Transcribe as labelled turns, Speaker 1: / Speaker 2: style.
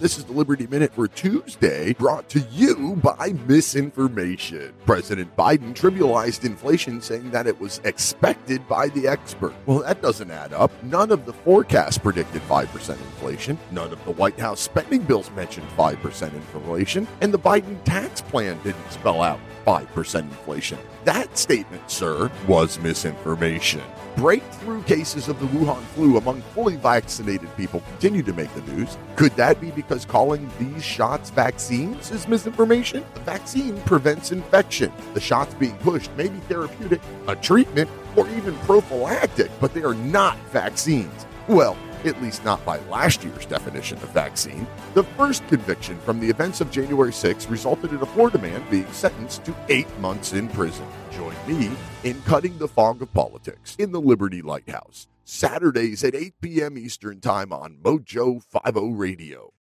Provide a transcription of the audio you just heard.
Speaker 1: This is the Liberty Minute for Tuesday, brought to you by misinformation. President Biden trivialized inflation, saying that it was expected by the expert. Well, that doesn't add up. None of the forecasts predicted 5% inflation. None of the White House spending bills mentioned 5% inflation. And the Biden tax plan didn't spell out 5% inflation. That statement, sir, was misinformation. Breakthrough cases of the Wuhan flu among fully vaccinated people continue to make the news. Could that be because calling these shots vaccines is misinformation? The vaccine prevents infection. The shots being pushed may be therapeutic, a treatment, or even prophylactic, but they are not vaccines. Well, at least not by last year's definition of vaccine. The first conviction from the events of January 6 resulted in a Florida man being sentenced to eight months in prison. Join me in cutting the fog of politics in the Liberty Lighthouse, Saturdays at 8 p.m. Eastern Time on Mojo 50 Radio.